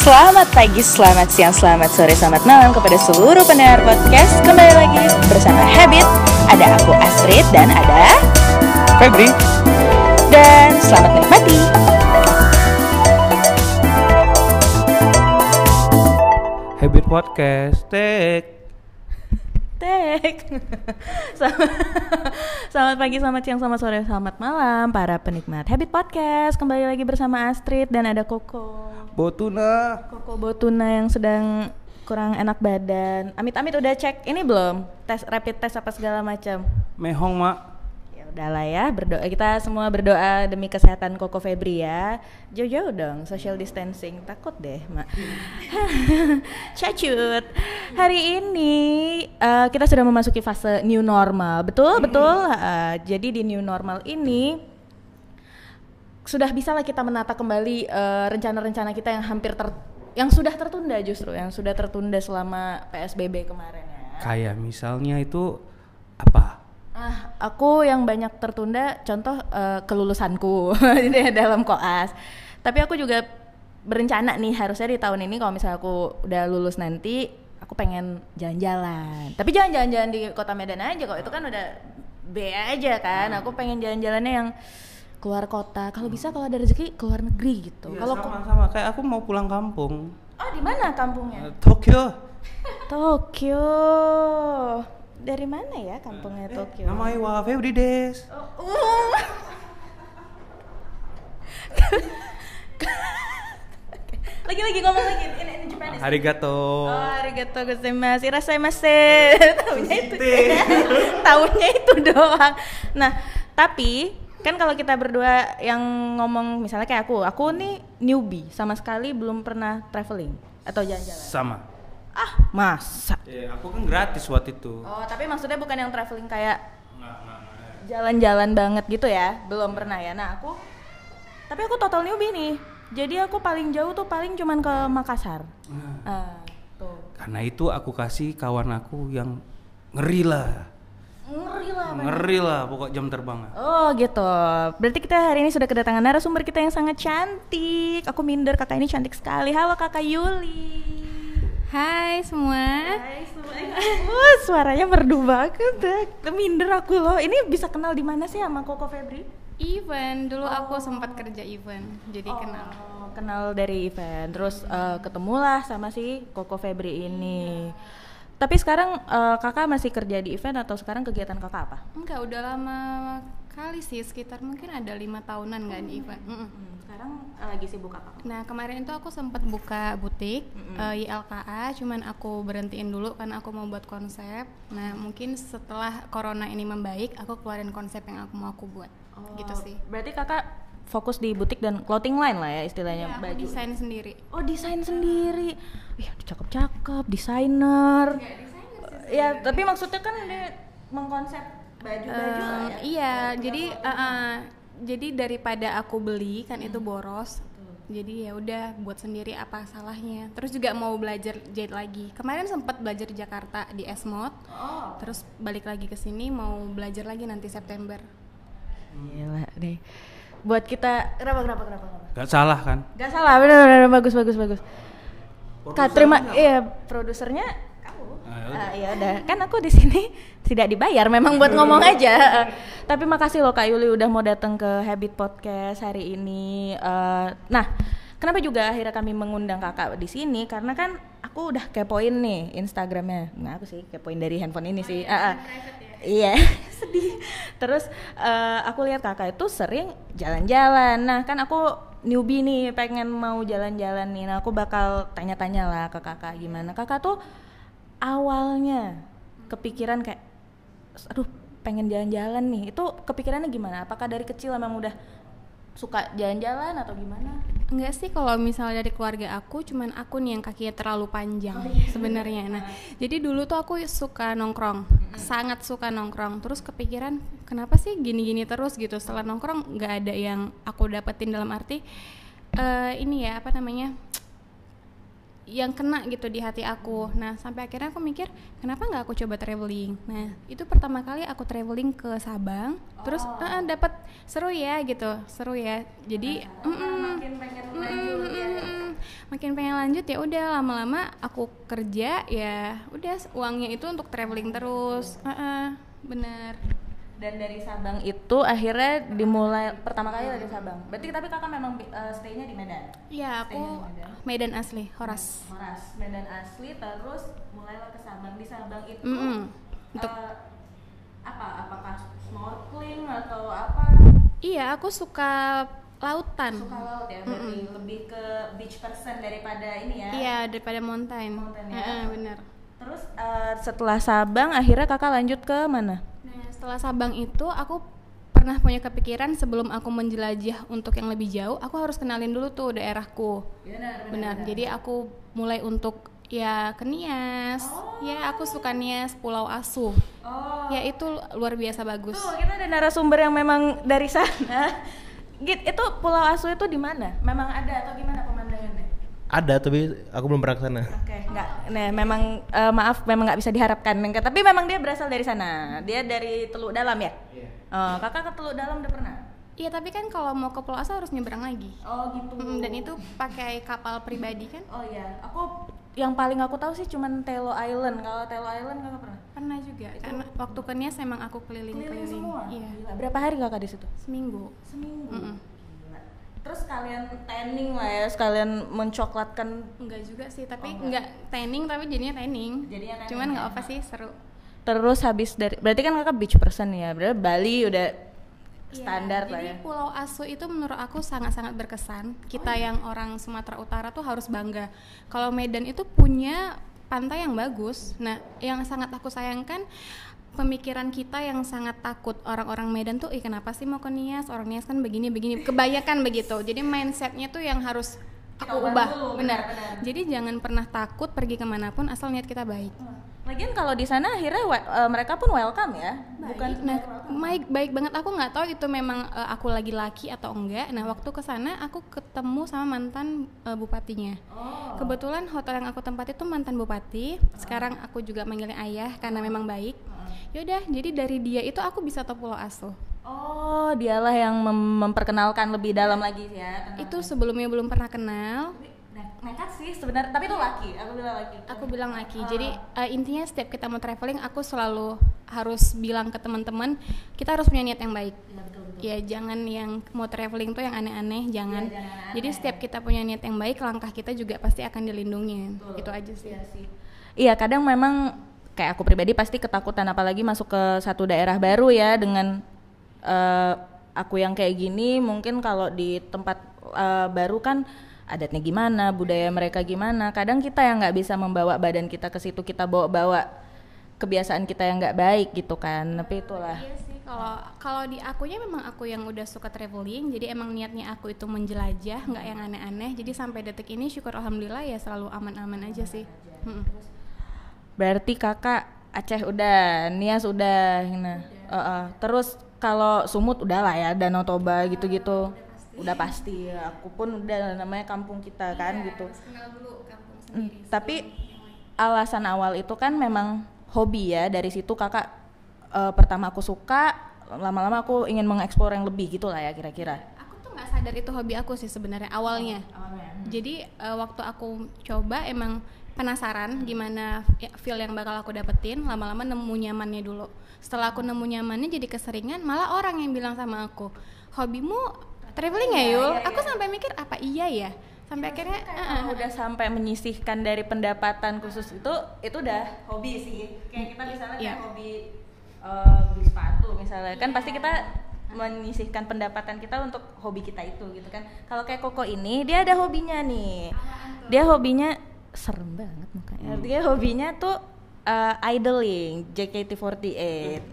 Selamat pagi, selamat siang, selamat sore, selamat malam kepada seluruh pendengar podcast. Kembali lagi bersama Habit. Ada aku Astrid dan ada Febri. Dan selamat menikmati. Habit Podcast. Take Tek. Selamat, pagi, selamat siang, selamat sore, selamat malam Para penikmat Habit Podcast. Kembali lagi bersama Astrid dan ada Koko. Botuna. Koko Botuna yang sedang kurang enak badan. Amit-amit udah cek ini belum? Tes rapid test apa segala macam? Mehong mak udahlah ya, berdoa kita semua berdoa demi kesehatan Koko Febri ya. Jauh-jauh dong, social distancing. Takut deh, Mak. Cacut. Hari ini eh, kita sudah memasuki fase new normal. Betul, betul. Eh, jadi di new normal ini sudah bisa lah kita menata kembali eh, rencana-rencana kita yang hampir ter yang sudah tertunda justru, yang sudah tertunda selama PSBB kemarin ya. Kayak misalnya itu Apa? Ah, aku yang banyak tertunda, contoh eh, kelulusanku dalam koas. Tapi aku juga berencana nih harusnya di tahun ini kalau misalnya aku udah lulus nanti, aku pengen jalan-jalan. Tapi jangan jalan-jalan di kota Medan aja kok, itu kan udah B aja kan. Aku pengen jalan-jalannya yang keluar kota. Kalau bisa kalau ada rezeki keluar negeri gitu. Iya, Kalau sama-sama kayak aku mau pulang kampung oh di mana kampungnya? Tokyo Tokyo. Dari mana ya kampungnya Tokyo? Namanya wa Febri des Oh. lagi lagi ngomong lagi ini ini Japanese. Arigato Oh, arigato gozaimasu. Irashaimase. Tahunya itu. Tahunya itu doang. Nah, tapi kan kalau kita berdua yang ngomong misalnya kayak aku, aku nih newbie, sama sekali belum pernah traveling atau jalan-jalan. Sama Ah, masa? Ya aku kan gratis waktu itu Oh, tapi maksudnya bukan yang traveling kayak jalan-jalan banget gitu ya belum pernah ya nah aku tapi aku total newbie nih jadi aku paling jauh tuh paling cuman ke Makassar Nah, ah tuh Karena itu aku kasih kawan aku yang ngeri lah ngeri lah. Ngeri lah pokok jam terbang Oh gitu. Berarti kita hari ini sudah kedatangan narasumber kita yang sangat cantik. Aku minder kakak ini cantik sekali. Halo kakak Yuli. Hai semua. Hai semuanya. Wah, suaranya merdu banget. ya. Minder aku loh. Ini bisa kenal di mana sih sama Koko Febri? Event dulu aku sempat kerja event, jadi kenal. Oh, kenal dari event. Terus eh, ketemulah sama si Koko Febri ini. Tapi sekarang eh, kakak masih kerja di event atau sekarang kegiatan kakak apa? Enggak, udah lama kali sih, sekitar mungkin ada lima tahunan nggak di event. Mm-mm. Hmm, sekarang eh, lagi sibuk apa? Nah kemarin itu aku sempat buka butik eh, YLKA, cuman aku berhentiin dulu karena aku mau buat konsep. Nah mungkin setelah corona ini membaik, aku keluarin konsep yang aku mau aku buat. Gitu sih. Berarti kakak fokus di butik dan clothing line lah ya istilahnya Ya, baju. desain sendiri. Oh desain sendiri. Wih cakep-cakep, desainer. Ya tapi maksudnya kan dia mengkonsep baju-baju lah Eh, ya. iya, jadi eh, eh, jadi daripada aku beli kan itu boros. Jadi ya udah buat sendiri apa salahnya. Terus juga mau belajar jahit lagi. Kemarin sempat belajar di Jakarta di Esmod. Oh. Terus balik lagi ke sini mau belajar lagi nanti September. Gila deh. Buat kita kenapa kenapa kenapa kenapa? Gak salah kan Gak salah, benar benar bagus bagus bagus. Kak terima iya produsernya Ah, ya Ah, ya udah, kan aku di sini tidak dibayar memang buat ngomong aja. Tapi makasih loh Kak Yuli udah mau datang ke Habit Podcast hari ini. Eh, nah, kenapa juga akhirnya kami mengundang Kakak di sini karena kan aku udah kepoin nih Instagramnya. Nah, aku sih kepoin dari handphone ini sih. Ah, ah. Iya, sedih. Terus eh, aku lihat kakak itu sering jalan-jalan. Nah, kan aku newbie nih, pengen mau jalan-jalan nih. Nah, aku bakal tanya-tanya lah ke kakak gimana. Kakak tuh awalnya kepikiran kayak, aduh, pengen jalan-jalan nih. Itu kepikirannya gimana? Apakah dari kecil emang udah suka jalan-jalan atau gimana? Enggak sih kalau misalnya dari keluarga aku cuman aku nih yang kakinya terlalu panjang sebenarnya. Nah, jadi dulu tuh aku suka nongkrong, sangat suka nongkrong. Terus kepikiran kenapa sih gini-gini terus gitu. Setelah nongkrong nggak ada yang aku dapetin dalam arti eh ini ya apa namanya? Yang kena gitu di hati aku. Nah, sampai akhirnya aku mikir, kenapa nggak aku coba traveling? Nah, itu pertama kali aku traveling ke Sabang, terus uh, dapat seru ya gitu, seru ya. Jadi, mm -mm, makin pengen mm, lanjut ya. makin pengen lanjut ya udah lama-lama aku kerja ya udah uangnya itu untuk traveling terus. Uh -uh, bener. Dan dari Sabang itu akhirnya dimulai pertama kali dari Sabang. Berarti tapi kakak memang uh, stay-nya di Medan. Iya, aku di Medan asli, Horas. Moras, Medan asli terus mulailah ke Sabang. Di Sabang itu Mm-mm. Untuk eh, apa? Apakah snorkeling atau apa? Iya, aku suka lautan. Suka laut ya, berarti lebih ke beach person daripada ini ya. Iya, daripada mountain. Mountain ya. Heeh, bener. Terus eh, setelah Sabang akhirnya kakak lanjut ke mana? Setelah Sabang itu aku pernah punya kepikiran sebelum aku menjelajah untuk yang lebih jauh, aku harus kenalin dulu tuh daerahku. Benar, Benar. Jadi aku mulai untuk ya ke Nias. Ya, aku suka Nias, Pulau Asu. Oh. Ya itu luar biasa bagus. Tuh, kita ada narasumber yang memang dari sana. Git, itu Pulau Asu itu di mana? Memang ada atau gimana? Ada tapi aku belum pernah ke sana. Oke, nggak. Nah, memang eh, maaf, memang nggak bisa diharapkan. Enggak, Tapi memang dia berasal dari sana. Dia dari Teluk Dalam ya? Iya. Oh, kakak ke Teluk Dalam udah pernah? Iya, tapi kan kalau mau ke Pulau Asu harus nyebrang lagi. Oh gitu. Mm, Dan itu pakai kapal pribadi kan? Oh iya, aku yang paling aku tahu sih cuman Telo Island. Kalau Telo Island kakak pernah? Pernah juga. Karena waktu ke Nias emang aku Keliling keliling-keliling. semua. Iya. Gila. Berapa hari kakak di situ? Seminggu. Seminggu. Mm-mm. Gila. Terus kalian tanning lah ya, sekalian mencoklatkan. Enggak juga sih, tapi Oh, enggak tanning tapi jadinya tanning. Jadinya tanning, Cuman nggak ya. apa sih seru. Terus habis dari, berarti kan kakak beach person ya. Berarti Bali udah standar Iya, lah jadi ya. Pulau Asu itu menurut aku sangat-sangat berkesan. Kita yang orang Sumatera Utara tuh harus bangga. Kalau Medan itu punya pantai yang bagus. Nah, yang sangat aku sayangkan pemikiran kita yang sangat takut orang-orang Medan tuh, ih kenapa sih mau ke Nias? Orang Nias kan begini begini. Kebanyakan begitu. Jadi mindsetnya tuh yang harus aku ubah ubah, dulu, benar. Jadi jangan pernah takut pergi ke mana pun asal niat kita baik. Lagian kalau di sana akhirnya eh, mereka pun welcome ya. Bukan Nah, baik baik banget. Aku nggak tahu itu memang eh, aku lagi laki atau enggak. Nah, waktu ke sana aku ketemu sama mantan eh, bupatinya. Oh. Kebetulan hotel yang aku tempati itu mantan bupati. Sekarang aku juga manggilnya ayah karena memang baik. Yaudah, jadi dari dia itu aku bisa tahu Pulau Asu. Oh, dialah yang mem- memperkenalkan lebih dalam lagi ya. Itu sebelumnya belum pernah kenal. Ne- nekat sih sebenarnya, tapi itu laki. Aku bilang laki. Aku bilang lagi. Jadi eh, intinya setiap kita mau traveling, aku selalu harus bilang ke teman-teman kita harus punya niat yang baik. Ya jangan yang mau traveling tuh yang aneh-aneh, jangan. Iya, jangan aneh-aneh. Jadi setiap kita punya niat yang baik, langkah kita juga pasti akan dilindungi. Itu aja sih. Iya sih. Iya, kadang memang kayak aku pribadi pasti ketakutan apalagi masuk ke satu daerah baru ya dengan eh, aku yang kayak gini mungkin kalau di tempat eh, baru kan adatnya gimana, budaya mereka gimana. Kadang kita yang nggak bisa membawa badan kita ke situ, kita bawa-bawa kebiasaan kita yang nggak baik gitu kan. Tapi itulah. Iya kalau kalau di akunya memang aku yang udah suka traveling, jadi emang niatnya aku itu menjelajah, nggak yang aneh-aneh. Jadi sampai detik ini syukur alhamdulillah ya selalu aman-aman aja sih. Mm-mm. Berarti kakak Aceh udah, Nias udah, nah, eh, eh. terus kalau Sumut udah lah ya, Danau Toba gitu-gitu, udah pasti. Aku pun udah namanya kampung kita kan gitu. Hmm, tapi alasan awal itu kan memang hobi ya. Dari situ kakak eh, pertama aku suka, lama-lama aku ingin mengeksplor yang lebih gitu lah ya kira-kira. Aku tuh nggak sadar itu hobi aku sih sebenarnya awalnya. Jadi eh, waktu aku coba emang penasaran gimana ya- feel yang bakal aku dapetin, lama-lama nemu nyamannya dulu. Setelah aku nemu nyamannya jadi keseringan, malah orang yang bilang sama aku, hobimu traveling ya Yul? Aku sampai mikir apa iya ya? Sampai akhirnya Kayak "Eh, kalau udah sampai menyisihkan dari pendapatan khusus itu itu udah hobi sih kayak kita misalnya kayak Iya. hobi eh, beli sepatu misalnya kan pasti kita menyisihkan pendapatan kita untuk hobi kita itu gitu kan kalau kayak Koko ini dia ada hobinya nih dia hobinya serem banget mukanya dia hobinya tuh eh, idling JKT48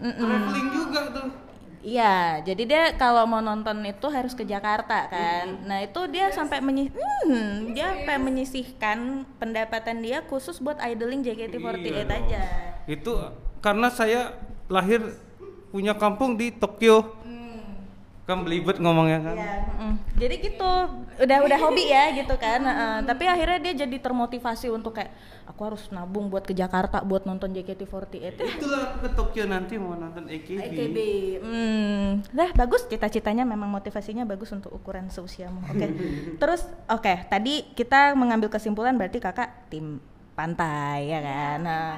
Mm-mm. Traveling juga tuh. Iya, jadi dia kalau mau nonton itu harus ke Jakarta kan. Nah itu dia sampai menyis, hmm, dia sampai menyisihkan pendapatan dia khusus buat idling JKT48 Iya aja. Itu karena saya lahir punya kampung di Tokyo. Kan belibet ngomongnya kan Iya, mm. Jadi gitu, udah udah hobi ya gitu kan. Heeh. tapi akhirnya dia jadi termotivasi untuk kayak aku harus nabung buat ke Jakarta buat nonton JKT48. itulah aku ke Tokyo nanti mau nonton AKB, AKB. Hmm, dah bagus cita-citanya memang motivasinya bagus untuk ukuran seusiamu. Oke. Terus oke, tadi kita mengambil kesimpulan berarti Kakak tim pantai ya kan. Nah,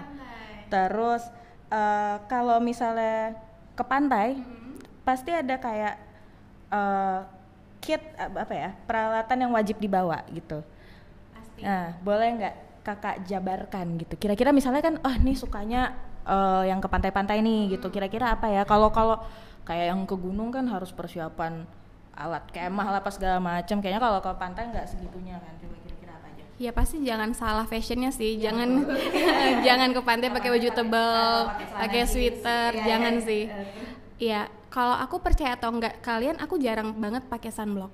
terus eh, kalau misalnya ke pantai pasti ada kayak eh, kit eh, apa ya? peralatan yang wajib dibawa gitu. Nah, boleh nggak kakak jabarkan gitu? Kira-kira misalnya kan, oh nih sukanya eh, yang ke pantai-pantai nih gitu. Kira-kira apa ya? Kalau kalau kayak yang ke gunung kan harus persiapan alat kemah lah apa segala macam. Kayaknya kalau ke pantai nggak segitunya kan. Coba kira-kira apa aja? Ya pasti jangan salah fashionnya sih, jangan jangan ke pantai pakai baju tebel, pakai sweater, jangan sih. Iya, kalau aku percaya atau enggak kalian, aku jarang banget pakai sunblock.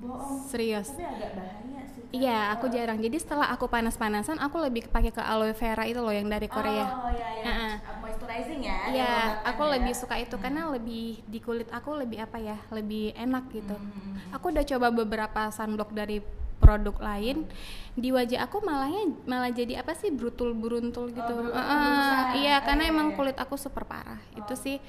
Bohong. Serius. Tapi agak bahaya sih. Iya, aku jarang. Jadi setelah aku panas-panasan, aku lebih pakai ke aloe vera itu loh yang dari Korea. Oh iya iya. Heeh. Moisturizing ya. Iya, aku lembabkan lebih ya. suka itu karena lebih di kulit aku lebih apa ya, lebih enak gitu. Hmm. Aku udah coba beberapa sunblock dari produk lain di wajah aku malahnya malah jadi apa sih brutul bruntul gitu. Oh, brutul. iya, Oh, karena iya, emang iya. kulit aku super parah. Itu sih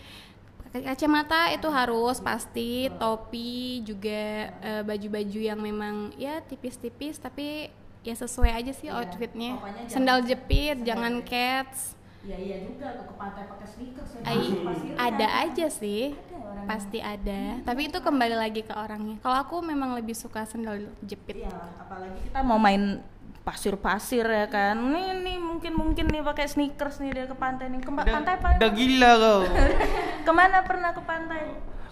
kacamata itu harus pasti, topi juga eh, baju-baju yang memang ya tipis-tipis tapi ya sesuai aja sih Iya, outfitnya. jangan- Sendal jepit, sendal jangan jepit. cats. Iya iya juga ke pantai pakai sneakers ya. Pasir ada kan. aja sih Ada pasti ada tapi itu kembali lagi ke orangnya kalau aku memang lebih suka sendal jepit Iya, apalagi kita mau main pasir-pasir ya kan. Nih nih mungkin mungkin nih pakai sneakers nih dia ke pantai nih. Ke udah, pantai paling udah gila kau ke mana pernah ke pantai?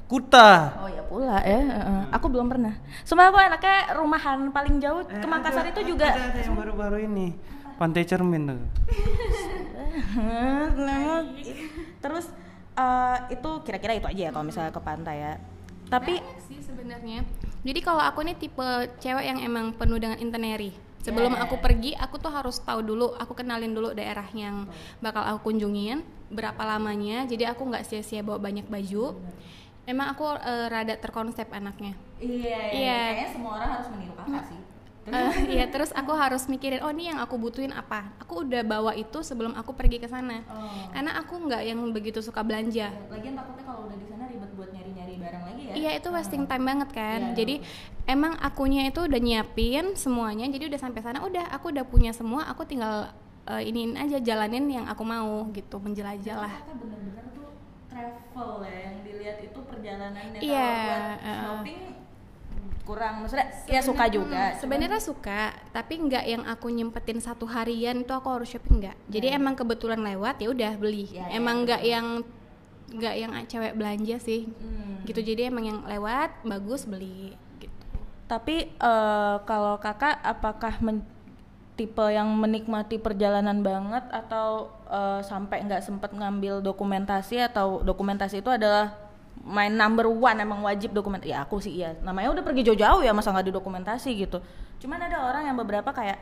Kuta Oh ya pula ya. heeh. Aku belum pernah. Sebenarnya aku anaknya rumahan paling jauh ke Eh, Makassar ada- itu juga. ada, ada yang baru-baru ini Pantai Cermin tuh Terus eh, itu kira-kira itu aja ya kalau misalnya ke pantai ya. Tapi sih sebenarnya jadi kalau aku nih tipe cewek yang emang penuh dengan itinerary sebelum Yeah. aku pergi aku tuh harus tahu dulu aku kenalin dulu daerah yang bakal aku kunjungin berapa lamanya jadi aku nggak sia-sia bawa banyak baju emang aku eh, rada terkonsep anaknya iya, Iya. kayaknya semua orang harus meniru kakak sih. Eh, Iya terus aku harus mikirin oh ini yang aku butuhin apa aku udah bawa itu sebelum aku pergi ke sana Oh. karena aku nggak yang begitu suka belanja Lagian takutnya kalau udah di sana ribet buat nyari-nyari barang lagi ya. Iya itu wasting time banget kan. Iya, jadi emang akunya itu udah nyiapin semuanya. Jadi udah sampai sana udah aku udah punya semua. Aku tinggal eh, iniin aja jalanin yang aku mau gitu menjelajah lah. Bener-bener tuh travel ya yang dilihat itu perjalanannya Iya, kalau buat uh. Kurang maksudnya ya suka juga Hmm, Sebenarnya suka, tapi nggak yang aku nyempetin satu harian itu aku harus shopping nggak. Jadi emang kebetulan lewat ya udah beli. Iya, iya, emang nggak yang nggak yang cewek belanja sih. Hmm. Gitu jadi emang yang lewat bagus beli gitu. tapi eh, kalau kakak apakah men- tipe yang menikmati perjalanan banget atau eh, sampai nggak sempet ngambil dokumentasi atau dokumentasi itu adalah main number one emang wajib dokumen ya aku sih iya. Namanya udah pergi jauh-jauh ya masa nggak didokumentasi gitu. Cuman ada orang yang beberapa kayak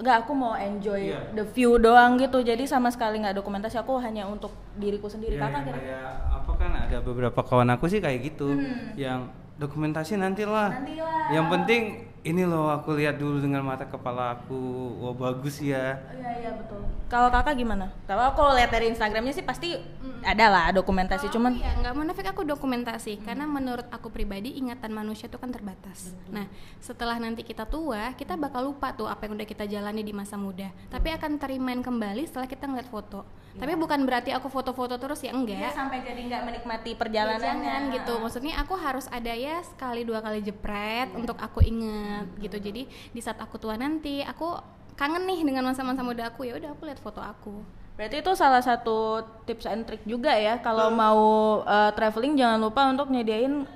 nggak aku mau enjoy Iya. the view doang gitu. Jadi sama sekali nggak dokumentasi. Aku hanya untuk diriku sendiri. Ya, kakak kira kayak apa kan ada beberapa kawan aku sih kayak gitu. Hmm. yang dokumentasi nantilah. Nantilah. yang penting ini loh aku lihat dulu dengan mata kepala aku wah bagus ya Iya iya betul. Kalau kakak gimana? Kalau aku lihat dari Instagramnya sih pasti ada lah dokumentasi, Kalau cuman aku ya nggak munafik aku dokumentasi karena menurut aku pribadi ingatan manusia itu kan terbatas. Nah setelah nanti kita tua kita bakal lupa tuh apa yang udah kita jalani di masa muda. Tapi akan terimain kembali setelah kita ngeliat foto. Tapi bukan berarti aku foto-foto terus ya Iya, enggak. sampai jadi nggak menikmati Ya, perjalanannya. jangan gitu. Maksudnya aku harus ada ya sekali dua kali jepret untuk aku inget gitu. Jadi di saat aku tua nanti aku kangen nih dengan masa-masa muda aku ya udah aku lihat foto aku. Berarti itu salah satu tips and trick juga ya kalau mau uh, traveling jangan lupa untuk nyediain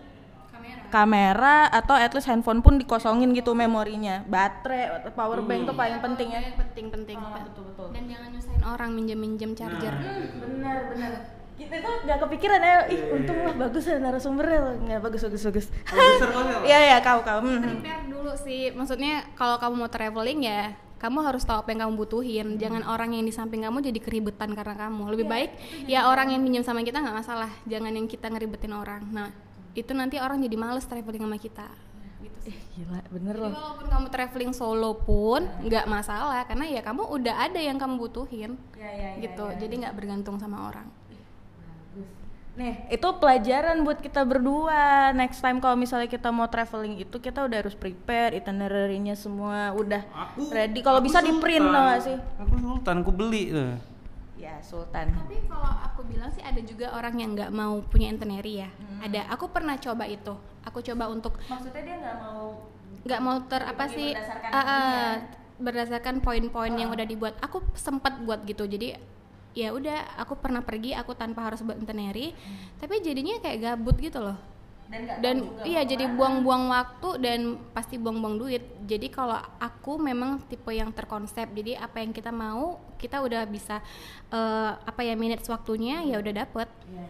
Kamera. atau at least handphone pun dikosongin gitu memorinya. Baterai, atau power bank itu paling penting ya. Penting penting. Oh, betul, betul. Dan jangan nyusahin orang minjem-minjem charger. Benar, benar. Kita tuh nggak kepikiran ya, ih untung lah bagus ya narasumbernya loh. Nggak bagus, bagus, bagus. Ya? Iya, iya, kau, kau. Hmm. Prepare dulu sih. Maksudnya kalau kamu mau traveling ya kamu harus tahu apa yang kamu butuhin. Jangan orang yang di samping kamu jadi keribetan karena kamu. Lebih baik ya orang yang minjem sama kita nggak masalah. Jangan yang kita ngeribetin orang. Nah, itu nanti orang jadi males traveling sama kita gitu sih. Eh, gila, bener Jadi loh. walaupun kamu traveling solo pun nggak masalah karena ya kamu udah ada yang kamu butuhin Ya, ya, ya, gitu ya. jadi nggak bergantung sama orang Nih, itu pelajaran buat kita berdua. Next time kalau misalnya kita mau traveling itu kita udah harus prepare itinerary-nya semua udah Aku ready. Kalau bisa di print sultan. tau gak sih? Aku sultan, aku beli tuh. Ya, Sultan. tapi kalau aku bilang sih ada juga orang yang nggak mau punya itinerary ya. Ada aku pernah coba itu. Aku coba untuk Maksudnya dia nggak mau nggak mau ter apa sih berdasarkan ah, ah, ininya. berdasarkan poin-poin yang udah dibuat. Aku sempat buat gitu. Jadi ya udah aku pernah pergi aku tanpa harus buat itinerary tapi jadinya kayak gabut gitu loh dan dan juga iya jadi buang-buang waktu dan pasti buang-buang duit. Jadi kalau aku memang tipe yang terkonsep jadi apa yang kita mau kita udah bisa eh, apa ya minutes waktunya ya udah dapet.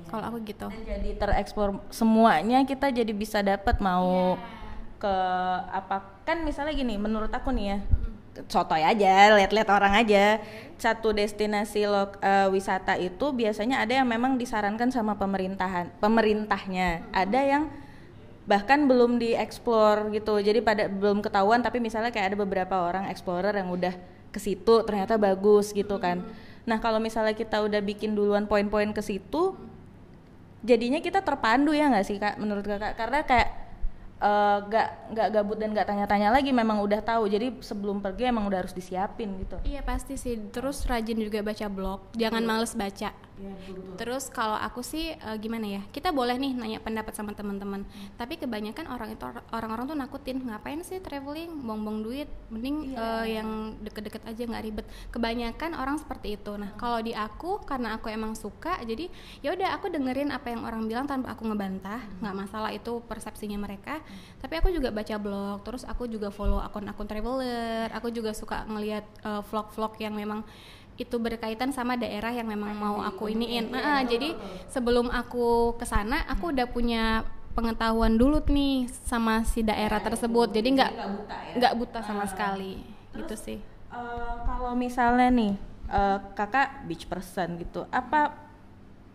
Kalau aku gitu. Dan jadi tereksplor semuanya kita jadi bisa dapat mau ke apa. Kan misalnya gini menurut aku nih ya sotoy aja lihat-lihat orang aja. Satu destinasi lo eh, wisata itu biasanya ada yang memang disarankan sama pemerintahan pemerintahnya. Ada yang bahkan belum dieksplor gitu. Jadi pada belum ketahuan tapi misalnya kayak ada beberapa orang explorer yang udah ke situ ternyata bagus gitu kan. Nah kalau misalnya kita udah bikin duluan poin-poin ke situ jadinya kita terpandu ya nggak sih kak menurut kakak? Karena kayak eh, nggak nggak gabut dan nggak tanya-tanya lagi memang udah tahu jadi sebelum pergi emang udah harus disiapin gitu Iya pasti sih. Terus rajin juga baca blog. Jangan males baca. Terus kalau aku sih eh, gimana ya? Kita boleh nih nanya pendapat sama teman-teman. Tapi kebanyakan orang itu orang-orang tuh nakutin ngapain sih traveling, buang-buang duit. Mending eh, yang deket-deket aja nggak ribet. Kebanyakan orang seperti itu. Nah kalau di aku karena aku emang suka, jadi ya udah aku dengerin apa yang orang bilang tanpa aku ngebantah. Nggak masalah itu persepsinya mereka. Tapi aku juga baca blog. Terus aku juga follow akun-akun traveler. Aku juga suka ngelihat eh, vlog-vlog yang memang itu berkaitan sama daerah yang memang mau aku iniin. Nah, jadi sebelum aku ke sana, aku udah punya pengetahuan dulu nih sama si daerah tersebut. Jadi nggak nggak buta sama sekali. Gitu sih. Eh, kalau misalnya nih eh, kakak beach person gitu apa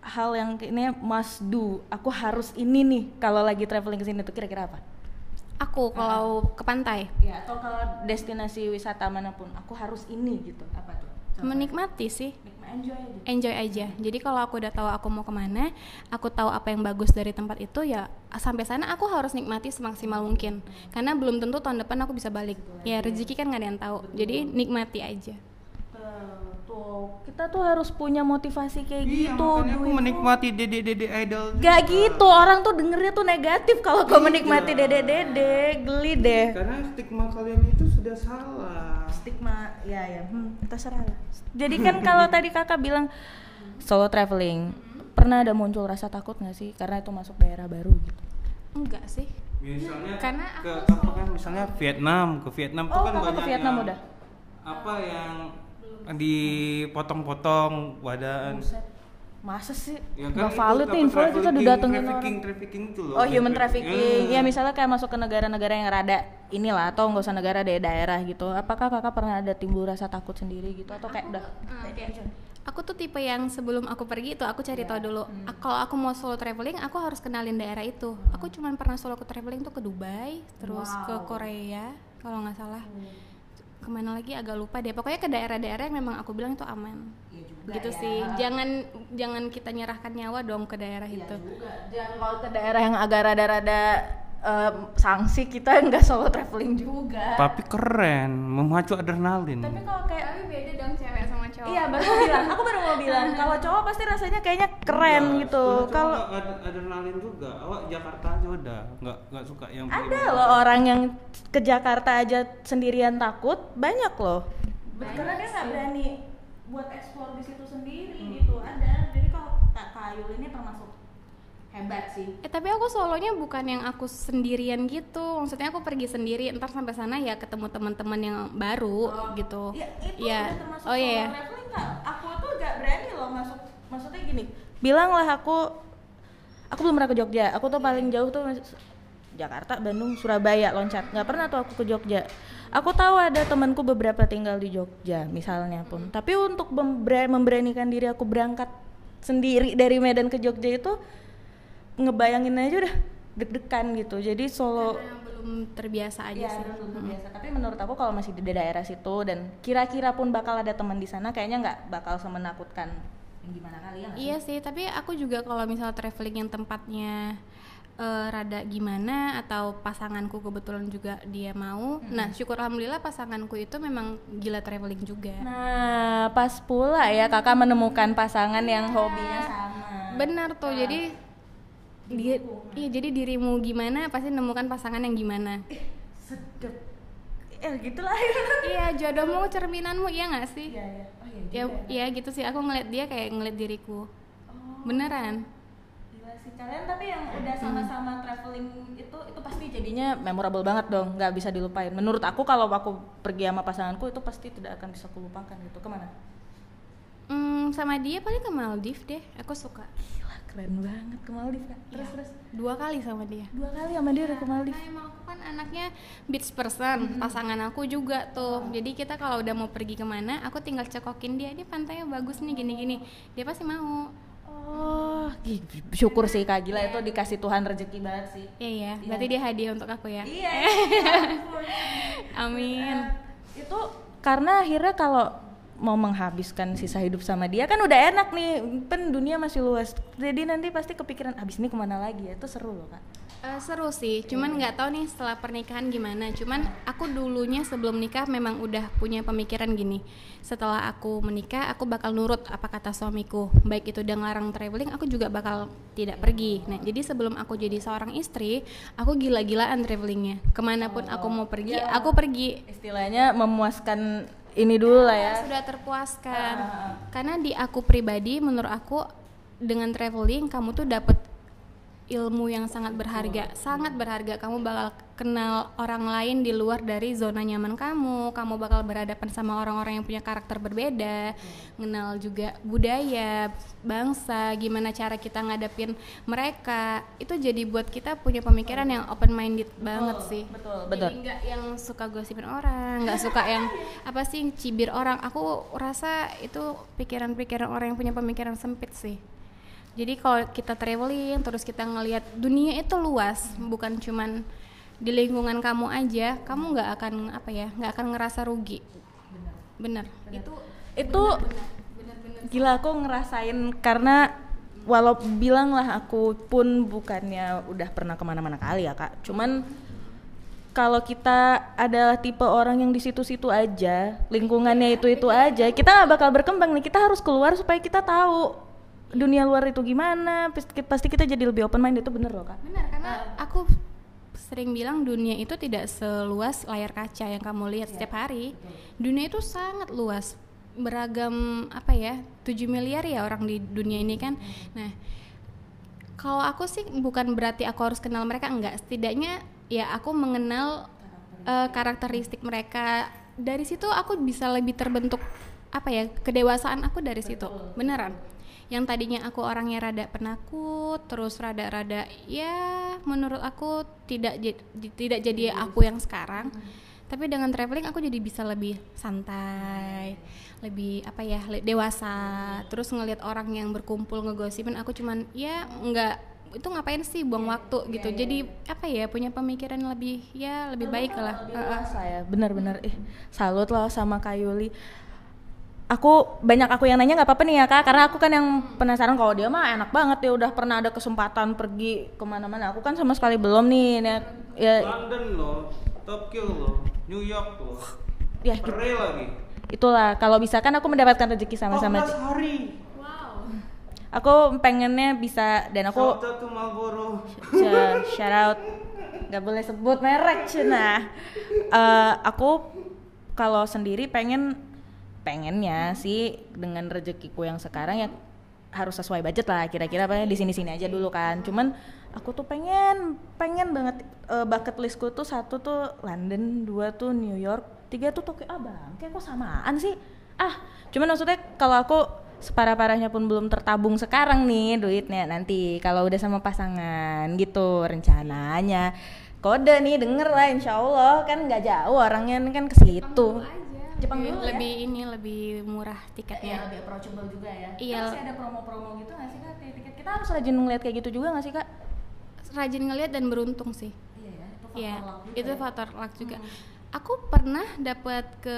hal yang ini must do? Aku harus ini nih kalau lagi traveling ke sini tuh kira-kira apa? Aku kalau ke pantai. Ya atau kalau destinasi wisata mana pun aku harus ini gitu. Apa tuh menikmati sih. Enjoy aja enjoy aja. Jadi kalau aku udah tahu aku mau ke mana, aku tahu apa yang bagus dari tempat itu ya sampai sana aku harus nikmati semaksimal mungkin. Karena belum tentu tahun depan aku bisa balik. Ya rezeki kan nggak ada yang tahu. Jadi nikmati aja. Tuh, kita tuh harus punya motivasi kayak Iya, gitu makanya aku menikmati dede-dede idol. Gak gitu, orang tuh dengernya tuh negatif kalau kau menikmati Iya. dede-dede, geli deh. Karena stigma kalian itu sudah salah. Stigma, ya ya, hmm, terserah lah. Jadi kan kalau tadi kakak bilang solo traveling, pernah ada muncul rasa takut nggak sih? Karena itu masuk daerah baru gitu. Enggak sih. Misalnya Karena ke aku apa kan misalnya Vietnam, ke Vietnam tuh Oh, kan kakak ke banyak Vietnam yang udah? apa yang dipotong-potong badan. Masa sih? Ya Gak itu valid nih info kita trafficking- didatengin trafficking, orang. trafficking itu loh. Oh human Traffic- trafficking, Ya. ya misalnya kayak masuk ke negara-negara yang rada inilah atau nggak usah negara deh daerah gitu. Apakah kakak pernah ada timbul rasa takut sendiri gitu atau kayak udah? Ah, oke. Aku tuh tipe yang sebelum aku pergi itu aku cari tahu dulu. Ah, Kalau aku mau solo traveling, aku harus kenalin daerah itu. Aku cuman pernah solo ke traveling tuh ke Dubai, terus ke Korea, kalau nggak salah. Ke mana lagi agak lupa deh. Pokoknya ke daerah-daerah yang memang aku bilang itu aman. gitu sih. Jangan jangan kita nyerahkan nyawa dong ke daerah itu. Jangan kalau ke daerah yang agak rada-rada eh, sanksi kita nggak solo traveling juga. Tapi keren, memacu adrenalin. Tapi kalau kayak Tapi beda dong cewek sama cowok. Iya baru mau bilang, aku baru mau bilang kalau cowok pasti rasanya kayaknya keren Enggak, gitu. sebenarnya Kalau ada adrenalin juga. Awak Jakarta aja udah, nggak nggak suka yang ada loh orang yang ke Jakarta aja sendirian takut, banyak loh. Karena dia nggak berani buat eksplor di situ sendiri gitu. Ada. Jadi kalau Kak Kayul ini termasuk hebat sih. Eh tapi aku solonya bukan yang aku sendirian gitu. Maksudnya aku pergi sendiri, ntar sampai sana ya ketemu teman-teman yang baru gitu. Ya, itu Iya. termasuk Oh iya. ya. traveling nggak? Aku tuh gak berani loh masuk. Maksudnya gini, bilanglah aku, aku belum pernah ke Jogja. Aku tuh paling jauh tuh Jakarta, Bandung, Surabaya loncat. Nggak pernah tuh aku ke Jogja. Aku tahu ada temanku beberapa tinggal di Jogja, misalnya pun. Tapi untuk membera- memberanikan diri aku berangkat sendiri dari Medan ke Jogja itu ngebayangin aja udah deg-degan gitu jadi solo Karena belum terbiasa aja Iya, sih belum biasa. Tapi menurut aku kalau masih di daerah situ dan kira-kira pun bakal ada teman di sana, kayaknya nggak bakal semenakutkan yang gimana kali ya? Iya sih, tapi aku juga kalau misalnya traveling yang tempatnya eh, rada gimana atau pasanganku kebetulan juga dia mau. Nah, syukur alhamdulillah pasanganku itu memang gila traveling juga. Nah, pas pula ya kakak menemukan pasangan yang hobinya sama. Benar tuh. Jadi dia iya jadi dirimu gimana pasti nemukan pasangan yang gimana. Sedep. Ya gitulah. iya, jodohmu cerminanmu iya nggak sih? Iya, iya. Oh iya. Ya, iya gitu sih. Aku ngeliat dia kayak ngeliat diriku. Beneran. Gila sih kalian tapi yang udah sama-sama traveling itu itu pasti jadinya memorable banget dong, nggak bisa dilupain. Menurut aku kalau aku pergi sama pasanganku itu pasti tidak akan bisa kulupakan gitu. Ke mana? Hmm, sama dia paling ke Maldives deh. Aku suka. Keren banget ke Maldives Kak. Terus terus Dua kali sama dia. dua kali sama dia udah ke Maldives. Nah, emang aku kan anaknya beach person, pasangan aku juga tuh. Jadi kita kalau udah mau pergi ke mana, aku tinggal cekokin dia, ini pantainya bagus nih gini-gini. Dia pasti mau. Oh, syukur sih Kak Gila itu dikasih Tuhan rezeki banget sih. Iya ya, berarti dia hadiah untuk aku ya. Iya. Amin. itu karena akhirnya kalau mau menghabiskan sisa hidup sama dia kan udah enak nih, kan dunia masih luas. Jadi nanti pasti kepikiran abis ini ke mana lagi ya? Itu seru loh Kak. Eh, seru sih, cuman nggak tahu nih setelah pernikahan gimana. Cuman aku dulunya sebelum nikah memang udah punya pemikiran gini. Setelah aku menikah, aku bakal nurut apa kata suamiku. Baik itu dia ngelarang traveling, aku juga bakal tidak pergi. Nah, jadi sebelum aku jadi seorang istri, aku gila-gilaan travelingnya. Ke mana pun aku mau pergi, aku pergi. Istilahnya memuaskan ini dulu lah ya. Sudah terpuaskan. Karena di aku pribadi, menurut aku dengan traveling kamu tuh dapat ilmu yang sangat berharga, sangat berharga. Kamu bakal kenal orang lain di luar dari zona nyaman kamu. Kamu bakal berhadapan sama orang-orang yang punya karakter berbeda, kenal juga budaya, bangsa, gimana cara kita ngadepin mereka. Itu jadi buat kita punya pemikiran yang open minded banget sih. Betul, Jadi betul. nggak yang suka gosipin orang, nggak suka yang apa sih cibir orang. Aku rasa itu pikiran-pikiran orang yang punya pemikiran sempit sih. Jadi kalau kita traveling terus kita ngelihat dunia itu luas, bukan cuman di lingkungan kamu aja, kamu nggak akan apa ya, nggak akan ngerasa rugi. Bener. Itu Itu gila aku ngerasain karena walau bilang lah aku pun bukannya udah pernah ke mana-mana kali ya kak. Cuman kalau kita adalah tipe orang yang di situ-situ aja lingkungannya itu itu aja kita nggak bakal berkembang nih. Kita harus keluar supaya kita tahu dunia luar itu gimana pasti kita jadi lebih open mind itu bener loh kak. Benar karena aku sering bilang dunia itu tidak seluas layar kaca yang kamu lihat setiap hari. Dunia itu sangat luas, beragam apa ya, 7 miliar ya orang di dunia ini kan. Nah, kalau aku sih bukan berarti aku harus kenal mereka enggak, setidaknya ya aku mengenal eh, karakteristik mereka. Dari situ aku bisa lebih terbentuk apa ya, kedewasaan aku dari situ. Beneran yang tadinya aku orangnya rada penakut terus rada-rada ya menurut aku tidak tidak jadi aku yang sekarang. Tapi dengan traveling aku jadi bisa lebih santai lebih apa ya dewasa. Terus ngelihat orang yang berkumpul ngegosipin aku cuman ya nggak itu ngapain sih buang waktu gitu. jadi apa ya punya pemikiran lebih ya lebih baik lah. lebih dewasa ya benar-benar. Ih salut loh sama Kak Yuli aku banyak aku yang nanya nggak apa-apa nih ya kak karena aku kan yang penasaran kalau dia mah enak banget ya udah pernah ada kesempatan pergi ke mana-mana aku kan sama sekali belum nih ya London loh, Tokyo loh, New York loh, ya gitu. Pere lagi. itulah kalau bisa kan aku mendapatkan rezeki sama-sama 14 hari. aku pengennya bisa dan aku Shout out to Marlboro. Shout out nggak boleh sebut merek cina Eh, aku kalau sendiri pengen pengennya sih dengan rezekiku yang sekarang ya harus sesuai budget lah kira-kira apa di sini sini aja dulu kan. Cuman aku tuh pengen pengen banget eh, bucket listku tuh satu tuh London dua tuh New York tiga tuh Tokyo. Ah bang kayak kok samaan sih? Ah cuman maksudnya kalau aku separah-parahnya pun belum tertabung sekarang nih duitnya nanti kalau udah sama pasangan gitu rencananya. Kode nih denger lah insya Allah. Kan nggak jauh orangnya kan ke situ Jepang lebih, dulu ya? lebih ini lebih murah tiketnya lebih approachable juga ya Iya. Kan masih ada promo-promo gitu nggak sih kak tiket kita harus rajin ngeliat kayak gitu juga nggak sih kak rajin ngelihat dan beruntung sih Iya ya, itu Iya, faktor luck juga itu ya. faktor luck juga. Aku pernah dapat ke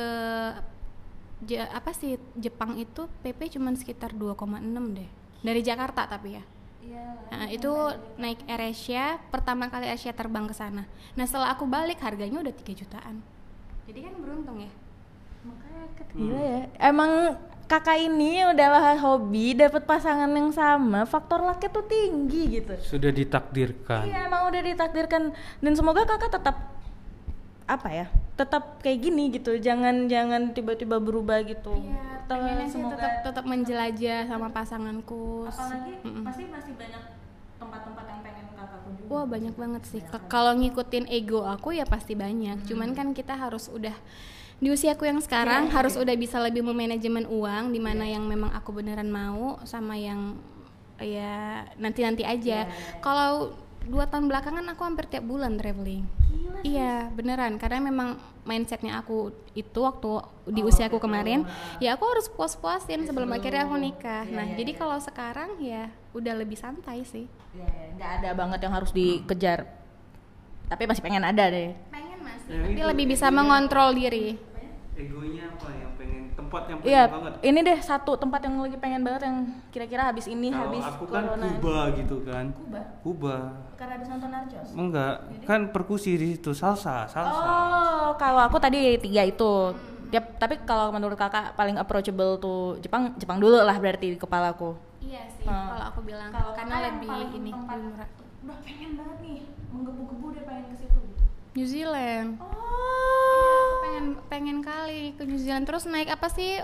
Ja- apa sih Jepang itu PP cuman sekitar 2,6 deh. Dari Jakarta tapi ya. Iya. Nah, itu naik AirAsia, pertama kali Asia terbang ke sana. Nah, setelah aku balik harganya udah 3 jutaan. Jadi kan beruntung ya. Makanya ket- gila ya. Emang kakak ini udahlah hobi dapat pasangan yang sama, faktor lucknya tuh tinggi gitu. Sudah ditakdirkan. Iya, emang udah ditakdirkan dan semoga kakak tetap apa ya? Tetap kayak gini gitu. Jangan jangan tiba-tiba berubah gitu. Iya, Tetap- pengennya sih semoga- tetap tetap menjelajah sama pasanganku. apalagi Mm-mm. pasti masih banyak tempat-tempat yang pengen kakakku juga. Wah banyak banget sih. Kalau ngikutin ego aku ya pasti banyak. Cuman kan kita harus udah di usiaku yang sekarang harus udah bisa lebih memanajemen uang di mana yang memang aku beneran mau sama yang ya nanti-nanti aja. Kalau dua tahun belakangan aku hampir tiap bulan traveling. Iya beneran karena memang mindsetnya aku itu waktu di usiaku kemarin ya aku harus puas-puasin sebelum akhirnya aku nikah. Nah jadi kalau sekarang ya udah lebih santai sih. Ya, ya, nggak ada banget yang harus dikejar. Tapi masih pengen ada deh. pengen masih Ya, tapi itu. lebih bisa mengontrol diri Egonya apa yang pengen tempat yang pengen Iya, banget. ini deh satu tempat yang lagi pengen banget yang kira-kira habis ini Kalau habis aku kan corona. Kuba gitu kan. Kuba? Kuba. Karena habis nonton Narcos. Enggak, kan perkusi di situ salsa, salsa. Oh, kalau aku tadi tiga itu. Tapi kalau menurut kakak paling approachable tuh Jepang, Jepang dulu lah berarti di kepalaku. iya sih Hmm. kalau aku bilang Kalau karena lebih ini tempat- lebih murah Udah pengen banget nih, menggebu-gebu deh pengen ke situ. New Zealand. Oh, pengen pengen kali ke New Zealand. Terus naik apa sih?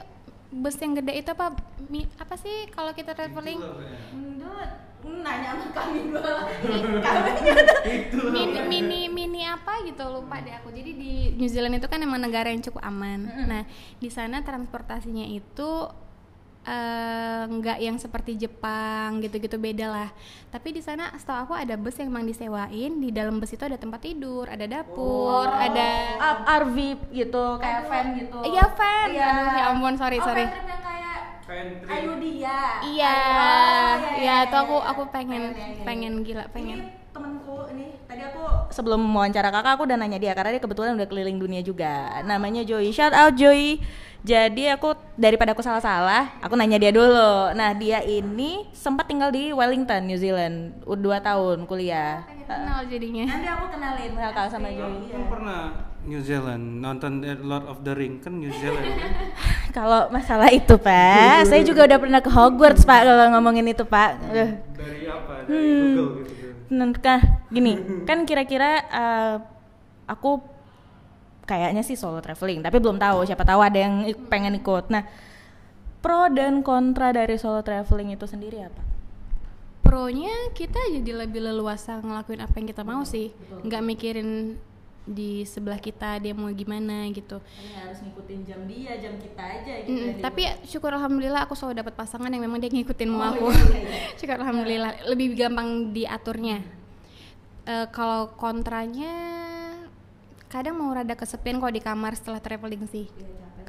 Bus yang gede itu apa? Mi, apa sih kalau kita traveling? Enggak, nanya sama kami dua. Kami mini, mini mini apa gitu lupa deh aku. Jadi di New Zealand itu kan emang negara yang cukup aman. Nah di sana transportasinya itu eh, nggak yang seperti Jepang gitu-gitu beda lah tapi di sana setahu aku ada bus yang emang disewain di dalam bus itu ada tempat tidur ada dapur ada Up RV gitu, kayak van gitu. iya van Iya. Aduh, ya ampun sorry oh, sorry van trip yang kayak Ayu dia. iya Oh, iya itu aku iya, aku iya. pengen Iya, iya, iya. pengen gila pengen Ini temanku ini tadi aku sebelum wawancara kakak aku udah nanya dia karena dia kebetulan udah keliling dunia juga. Namanya Joy. Shout out Joy. Jadi aku daripada aku salah-salah, aku nanya dia dulu. Nah, dia ini sempat tinggal di Wellington, New Zealand, udah dua tahun kuliah. pengen kenal jadinya Nanti aku kenalin kakak sama Joy. Aku kan pernah New Zealand nonton The Lord of the Ring kan New Zealand kan? Kalau masalah itu, Pak, saya juga udah pernah ke Hogwarts, Pak, kalau ngomongin itu, Pak. Dari apa dari Google gitu Nah, gini, kan kira-kira eh, aku kayaknya sih solo traveling, tapi belum tahu. Siapa tahu ada yang pengen ikut. Nah, pro dan kontra dari solo traveling itu sendiri apa? pronya kita jadi lebih leluasa ngelakuin apa yang kita mau sih nggak mikirin di sebelah kita dia mau gimana gitu. Harus ngikutin jam dia, jam kita aja gitu. Mm, tapi ya, syukur alhamdulillah aku selalu dapat pasangan yang memang dia ngikutin mau Oh, aku. iya, syukur alhamdulillah lebih gampang diaturnya. Eh, kalau kontranya kadang mau rada kesepian kalau di kamar setelah traveling sih.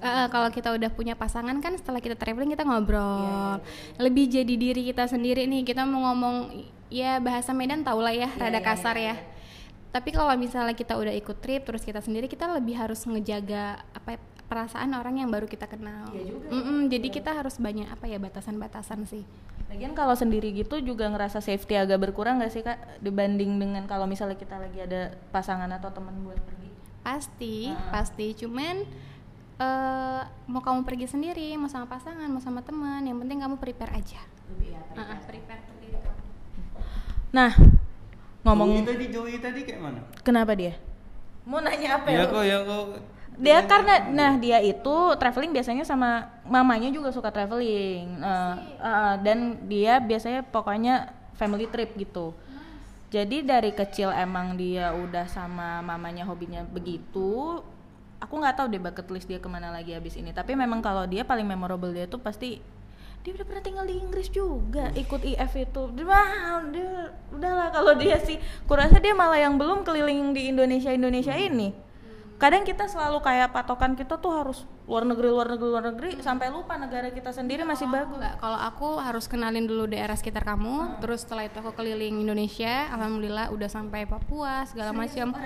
Eh, kalau kita udah punya pasangan kan setelah kita traveling kita ngobrol. Lebih jadi diri kita sendiri nih kita mau ngomong ya bahasa Medan tau lah ya rada kasar ya tapi kalau misalnya kita udah ikut trip terus kita sendiri kita lebih harus ngejaga apa ya, perasaan orang yang baru kita kenal. Mm-mm, jadi kita harus banyak apa ya batasan-batasan sih. Lagian kalau sendiri gitu juga ngerasa safety agak berkurang gak sih kak? Dibanding dengan kalau misalnya kita lagi ada pasangan atau teman buat pergi? pasti pasti. Cuman eh, mau kamu pergi sendiri mau sama pasangan mau sama teman yang penting kamu prepare aja. Uh-uh, prepare untuk diri kamu. Nah, ngomong Joey tadi Joey tadi kayak mana? Kenapa dia? Mau nanya apa ya ya? kok ya kok. Dia karena nah dia itu traveling biasanya sama mamanya juga suka traveling. Eh, eh, dan dia biasanya pokoknya family trip gitu. Jadi dari kecil emang dia udah sama mamanya hobinya begitu aku nggak tahu deh bucket list dia ke mana lagi habis ini. Tapi memang kalau dia paling memorable dia tuh pasti dia udah pernah tinggal di Inggris juga ikut IF itu. Dia, wah, dia udahlah kalau dia sih. Kurasa dia malah yang belum keliling di Indonesia Indonesia ini. Kadang kita selalu kayak patokan kita tuh harus luar negeri luar negeri luar negeri sampai lupa negara kita sendiri masih bagus. Enggak, kalau aku harus kenalin dulu daerah sekitar kamu, terus setelah itu aku keliling Indonesia, alhamdulillah udah sampai Papua segala macam.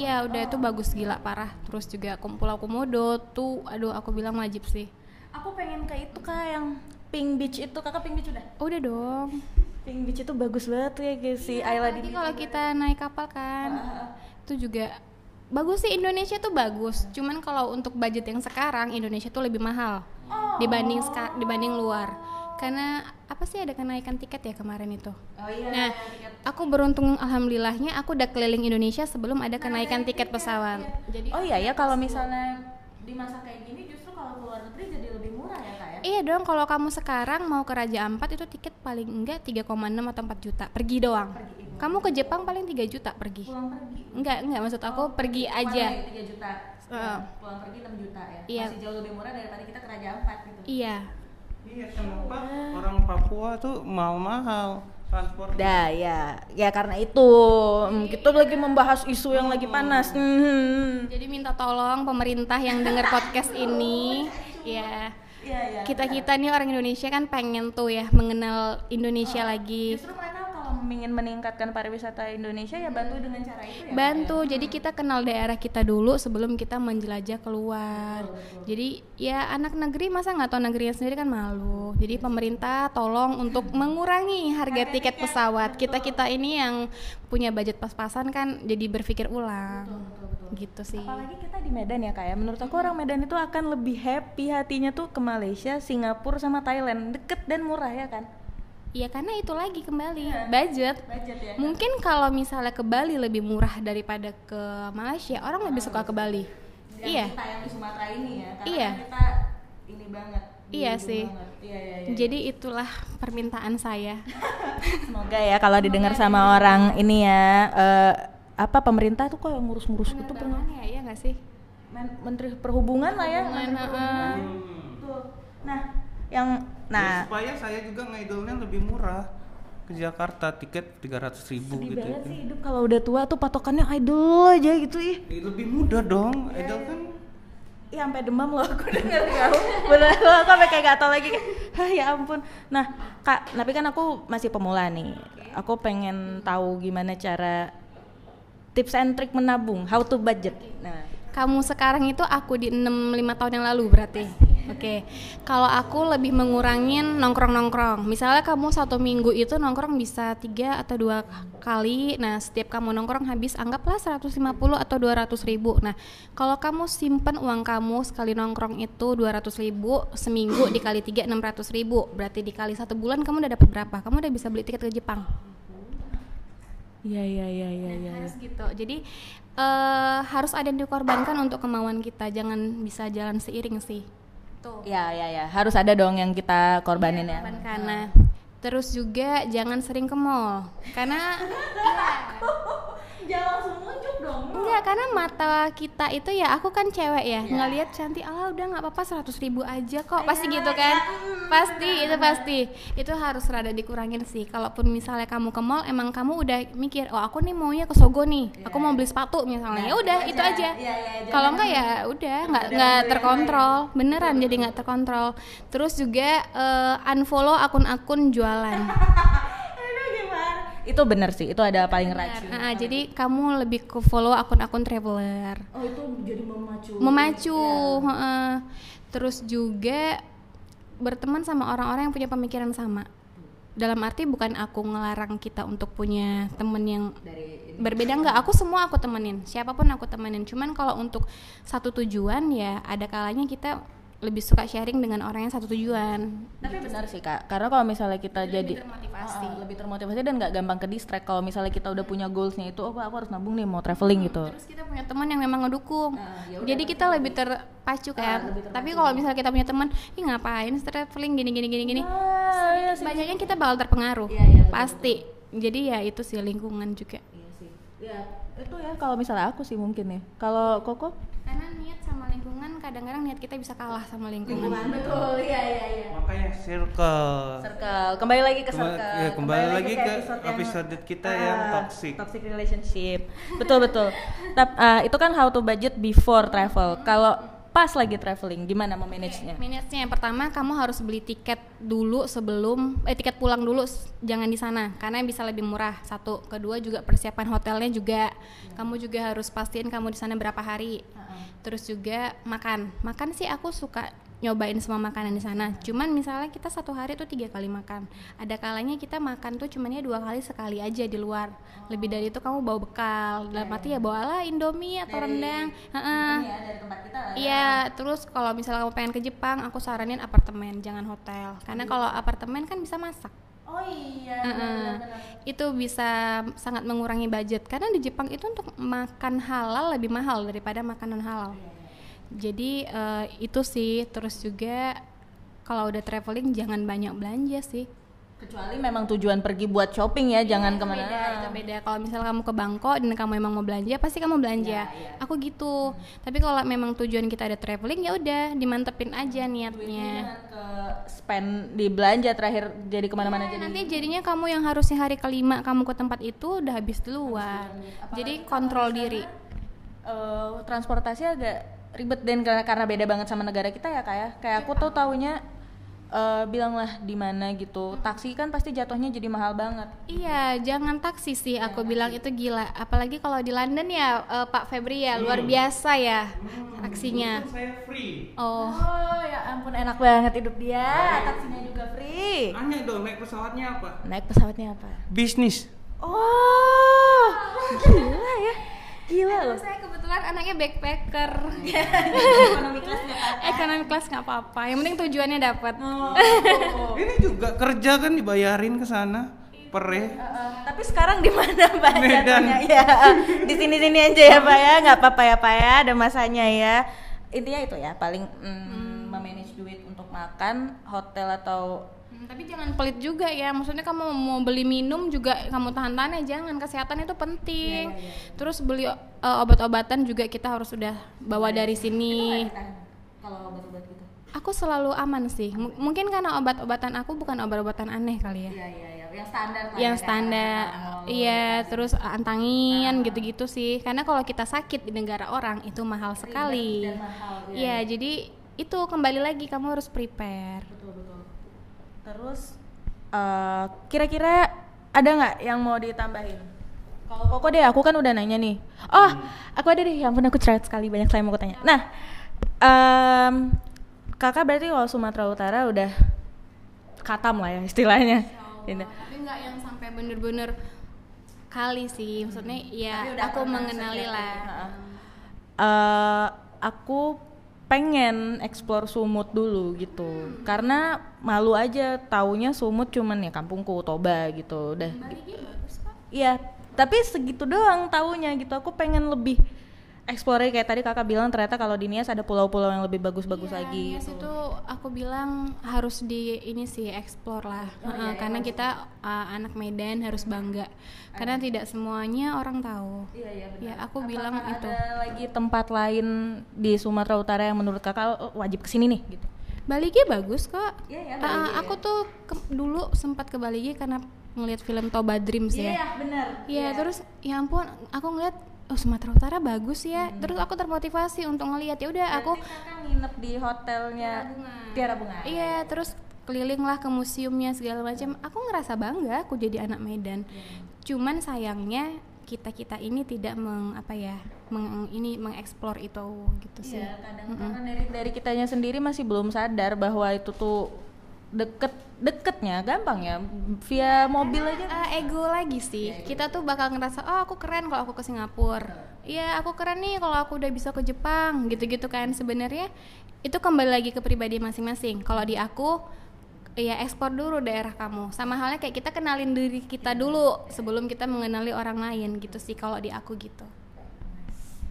Iya, udah itu bagus gila parah. Terus juga Pulau Komodo tuh, aduh aku bilang wajib sih. Aku pengen ke itu kak yang Pink Beach itu kakak Pink Beach udah? Udah dong. Pink Beach itu bagus banget ya guys si Ayla di Jadi kalau kita naik kapal kan, itu juga bagus sih Indonesia tuh bagus. Cuman kalau untuk budget yang sekarang Indonesia tuh lebih mahal dibanding ska- dibanding luar. Karena apa sih ada kenaikan tiket ya kemarin itu. Oh iya. Nah, aku beruntung alhamdulillahnya aku udah keliling Indonesia sebelum ada kenaikan tiket pesawat. Jadi Oh iya ya kalau misalnya di masa kayak gini justru kalau keluar negeri jadi lebih murah ya kak ya? Iya dong, kalau kamu sekarang mau ke Raja Ampat itu tiket paling enggak 3,6 atau 4 juta pergi doang. Kamu ke Jepang paling 3 juta pergi. Pulang pergi. Enggak, enggak maksud aku pergi aja. Pulang 3 juta. Heeh. Pulang pergi 6 juta ya. Iya. Masih jauh lebih murah daripada kita ke Raja Ampat gitu. Iya. Iya, kenapa orang Papua tuh mahal-mahal transport? Dah ya, ya karena itu Hmm, kita lagi membahas isu yang lagi panas. Hmm. Jadi minta tolong pemerintah yang dengar podcast ini, ya. Iya iya. Kita kita nih orang Indonesia kan pengen tuh ya mengenal Indonesia lagi. Justru ingin meningkatkan pariwisata Indonesia ya bantu dengan cara itu ya. Bantu, jadi kita kenal daerah kita dulu sebelum kita menjelajah keluar. Jadi ya anak negeri masa nggak tahu negerinya sendiri kan malu. Jadi pemerintah tolong untuk mengurangi harga tiket pesawat. Kita kita ini yang punya budget pas-pasan kan jadi berpikir ulang. Gitu sih. Apalagi kita di Medan ya kak ya. Menurut aku orang Medan itu akan lebih happy hatinya tuh ke Malaysia, Singapura sama Thailand. Deket dan murah ya kan? Iya karena itu lagi kembali budget. Budget ya. Mungkin kalau misalnya ke Bali lebih murah daripada ke Malaysia, orang lebih suka ke Bali. Iya. Kita yang di Sumatera ini ya. Karena Iya. kan kita ini banget. Iya sih. banget. Iya iya iya. Jadi itulah permintaan saya. Semoga ya kalau didengar sama orang ini ya eh, apa pemerintah tuh kok yang ngurus-ngurus itu pernah ya, iya nggak sih? Men- Menteri Perhubungan lah ya. Menteri Perhubungan, Perhubungan. Tuh. Nah, yang Nah, nah supaya saya juga ngidolnya lebih murah ke Jakarta tiket 300 ribu sedih gitu. banget sih hidup kalau udah tua tuh patokannya idol aja gitu ih. Eh, lebih mudah dong, idol kan Iya sampai demam loh aku denger kau. Bener loh aku sampai kayak gak tau lagi Hah ya ampun. Nah, Kak, tapi kan aku masih pemula nih. Aku pengen tahu gimana cara tips and trick menabung, how to budget. Nah, Kamu sekarang itu aku di 6 5 tahun yang lalu berarti. Oke. Kalau aku lebih mengurangin nongkrong-nongkrong. Misalnya kamu satu minggu itu nongkrong bisa tiga atau dua kali. Nah, setiap kamu nongkrong habis anggaplah 150 atau 200 ribu. Nah, kalau kamu simpen uang kamu sekali nongkrong itu 200 ribu seminggu dikali tiga 600 ribu. Berarti dikali satu bulan kamu udah dapat berapa? Kamu udah bisa beli tiket ke Jepang. Iya iya iya iya iya. harus gitu. Jadi eh, harus ada yang dikorbankan untuk kemauan kita. Jangan bisa jalan seiring sih. Tuh. Iya iya iya, harus ada dong yang kita korbanin ya. karena terus juga jangan sering ke mall. Karena nunjuk enggak karena mata kita itu ya aku kan cewek ya. Ngelihat cantik ah udah nggak apa-apa 100 ribu aja kok. Pasti gitu kan? Pasti itu pasti. Itu harus rada dikurangin sih. Kalaupun misalnya kamu ke mall emang kamu udah mikir oh aku nih maunya ke Sogo nih. Aku mau beli sepatu misalnya. Ya udah itu aja. Iya, iya, kalau enggak ya udah nggak nggak terkontrol. Beneran jadi nggak terkontrol. Terus juga eh, unfollow akun-akun jualan? Itu bener sih, itu ada paling rajin. Nah, jadi kamu lebih ke follow akun-akun traveler Oh itu jadi memacu. memacu Iya. heeh. terus juga berteman sama orang-orang yang punya pemikiran sama dalam arti bukan aku ngelarang kita untuk punya temen yang Dari berbeda enggak aku semua aku temenin siapa pun aku temenin cuman kalau untuk satu tujuan ya ada kalanya kita lebih suka sharing dengan orang yang satu tujuan Tapi benar sih kak, karena kalau misalnya kita jadi termotivasi. Ah, ah, lebih termotivasi dan nggak gampang ke distract. Kalau misalnya kita udah punya goalsnya itu, oh aku harus nabung nih mau traveling gitu. terus kita punya teman yang memang ngedukung jadi kita lebih terpacu kan lebih tapi kalau misalnya kita punya teman ih ngapain traveling gini gini gini gini Ah, iya sih. banyaknya kita bakal terpengaruh Iya, iya, betul. pasti jadi ya itu sih lingkungan juga Iya sih. Ya, itu ya kalau misalnya aku sih mungkin ya. Kalau Koko? karena niat sama lingkungan kadang-kadang niat kita bisa kalah sama lingkungan betul. Iya iya iya. makanya circle. Circle. Kembali lagi ke Kembali- circle. ya, kembali lagi ke yang- episode kita yang Ah, toxic. Toxic relationship. betul betul. Tap, ah, itu kan how to budget before travel. Kalau pas lagi traveling gimana memanagenya Manage-nya? Yang pertama kamu harus beli tiket dulu sebelum eh tiket pulang dulu jangan di sana karena bisa lebih murah. Satu. Kedua juga persiapan hotelnya juga. Kamu juga harus pastiin kamu di sana berapa hari. Terus juga makan. Makan sih aku suka nyobain semua makanan di sana. Cuman misalnya kita satu hari tuh tiga kali makan. Ada kalanya kita makan tuh cuman ya dua kali sekali aja di luar. Lebih dari itu kamu bawa bekal. Dalam arti ya bawalah indomie atau rendang. tempat kita Iya, terus kalau misalnya kamu pengen ke Jepang, aku saranin apartemen, jangan hotel. Karena kalau apartemen kan bisa masak. oh iya Heeh. Itu bisa sangat mengurangi budget. Karena di Jepang itu untuk makan halal lebih mahal daripada makanan halal. Jadi eh, itu sih, terus juga kalau udah traveling jangan banyak belanja sih. kecuali memang tujuan pergi buat shopping ya jangan Itu ke mana beda, itu beda. Kalau misalnya kamu ke Bangkok dan kamu memang mau belanja, pasti kamu belanja. Aku gitu. Tapi kalau memang tujuan kita ada traveling, ya udah dimantepin aja niatnya. Ke spend di belanja terakhir jadi ke mana-mana Nah, jadi nanti jadinya kamu yang harusnya hari kelima kamu ke tempat itu udah habis duluan. Jadi kontrol diri. eh, transportasi agak ribet dan karena karena beda banget sama negara kita ya kayak kayak aku tuh taunya eh, bilanglah di mana? gitu. Taksi kan pasti jatuhnya jadi mahal banget. Iya, jangan taksi sih aku bilang itu gila. Apalagi kalau di London ya eh, Pak Febri ya luar biasa ya taksinya. Saya free. Oh, oh ya ampun enak banget hidup dia. Taksinya juga free. Tanya dong naik pesawatnya apa? naik pesawatnya apa? Bisnis. oh gila ya gila loh saya kebetulan anaknya backpacker. ekonomi kelas nggak apa-apa. Ekonomi kelas nggak apa-apa. Yang penting tujuannya dapat. Oh. Ini juga kerja kan dibayarin ke sana. Pere. Uh, tapi sekarang di mana Pak? Medan. Ya, di sini-sini aja ya Pak ya, nggak apa-apa ya Pak ya, ada masanya ya. Intinya itu ya, paling mm, memanage duit untuk makan, hotel atau Hmm, tapi jangan pelit juga ya. Maksudnya kamu mau beli minum juga kamu tahan-tahan ya jangan. Kesehatan itu penting. Terus beli uh, obat-obatan juga kita harus sudah bawa dari sini. kalau obat-obat gitu. Aku selalu aman sih. M- mungkin karena obat-obatan aku bukan obat-obatan aneh kali ya. Iya iya iya, yang standar lah Yang ya, standar, iya. Terus antangin gitu-gitu sih. Karena kalau kita sakit di negara orang itu mahal sekali. Iya, jadi itu kembali lagi kamu harus prepare. Betul betul. Terus eh, kira-kira ada nggak yang mau ditambahin? Kalau Koko deh, aku kan udah nanya nih. Oh, aku ada deh. Ya ampun, aku cerewet sekali banyak saya mau tanya. Nah, em, kakak berarti kalau Sumatera Utara udah katam lah ya istilahnya. Gitu. Tapi nggak yang sampai bener-bener kali sih. Maksudnya ya Tapi udah aku mengenali lah. Eh, aku pengen explore Sumut dulu gitu. Karena malu aja taunya Sumut cuman ya kampungku Toba gitu udah. Iya, tapi segitu doang taunya gitu. Aku pengen lebih explore kayak tadi kakak bilang ternyata kalau di Nias ada pulau-pulau yang lebih bagus-bagus Iya, lagi. Nias gitu. itu aku bilang harus di ini sih explore lah. Oh, Heeh, iya, karena kita uh, anak Medan harus bangga. Karena tidak semuanya orang tahu. Iya iya benar. Ya, aku Apakah bilang itu. Ada lagi tempat lain di Sumatera Utara yang menurut kakak oh, wajib ke sini nih gitu. Balige bagus kok. Iya, ya, Ah, Balige, aku tuh ke- dulu sempat ke Balige karena ngelihat film Toba Dreams ya. benar. Iya, terus ya ampun, aku ngeliat oh Sumatera Utara bagus ya. Hmm. Terus aku termotivasi untuk ngeliat ya udah aku nginep di hotelnya Tiara Bunga. Iya, terus keliling lah ke museumnya segala macam. Aku ngerasa bangga aku jadi anak Medan. Cuman sayangnya kita kita ini tidak meng apa ya, meng, ini mengeksplor itu gitu sih. Iya, kadang karena dari dari kitanya sendiri masih belum sadar bahwa itu tuh deket deketnya gampang ya via mobil aja Eh, ego lagi sih. Kita tuh bakal ngerasa, oh aku keren kalau aku ke Singapura. Iya, aku keren nih kalau aku udah bisa ke Jepang, gitu-gitu kan. Sebenarnya itu kembali lagi ke pribadi masing-masing. Kalau di aku, ya ekspor dulu daerah kamu. Sama halnya kayak kita kenalin diri kita dulu sebelum kita mengenali orang lain, gitu sih. Kalau di aku gitu.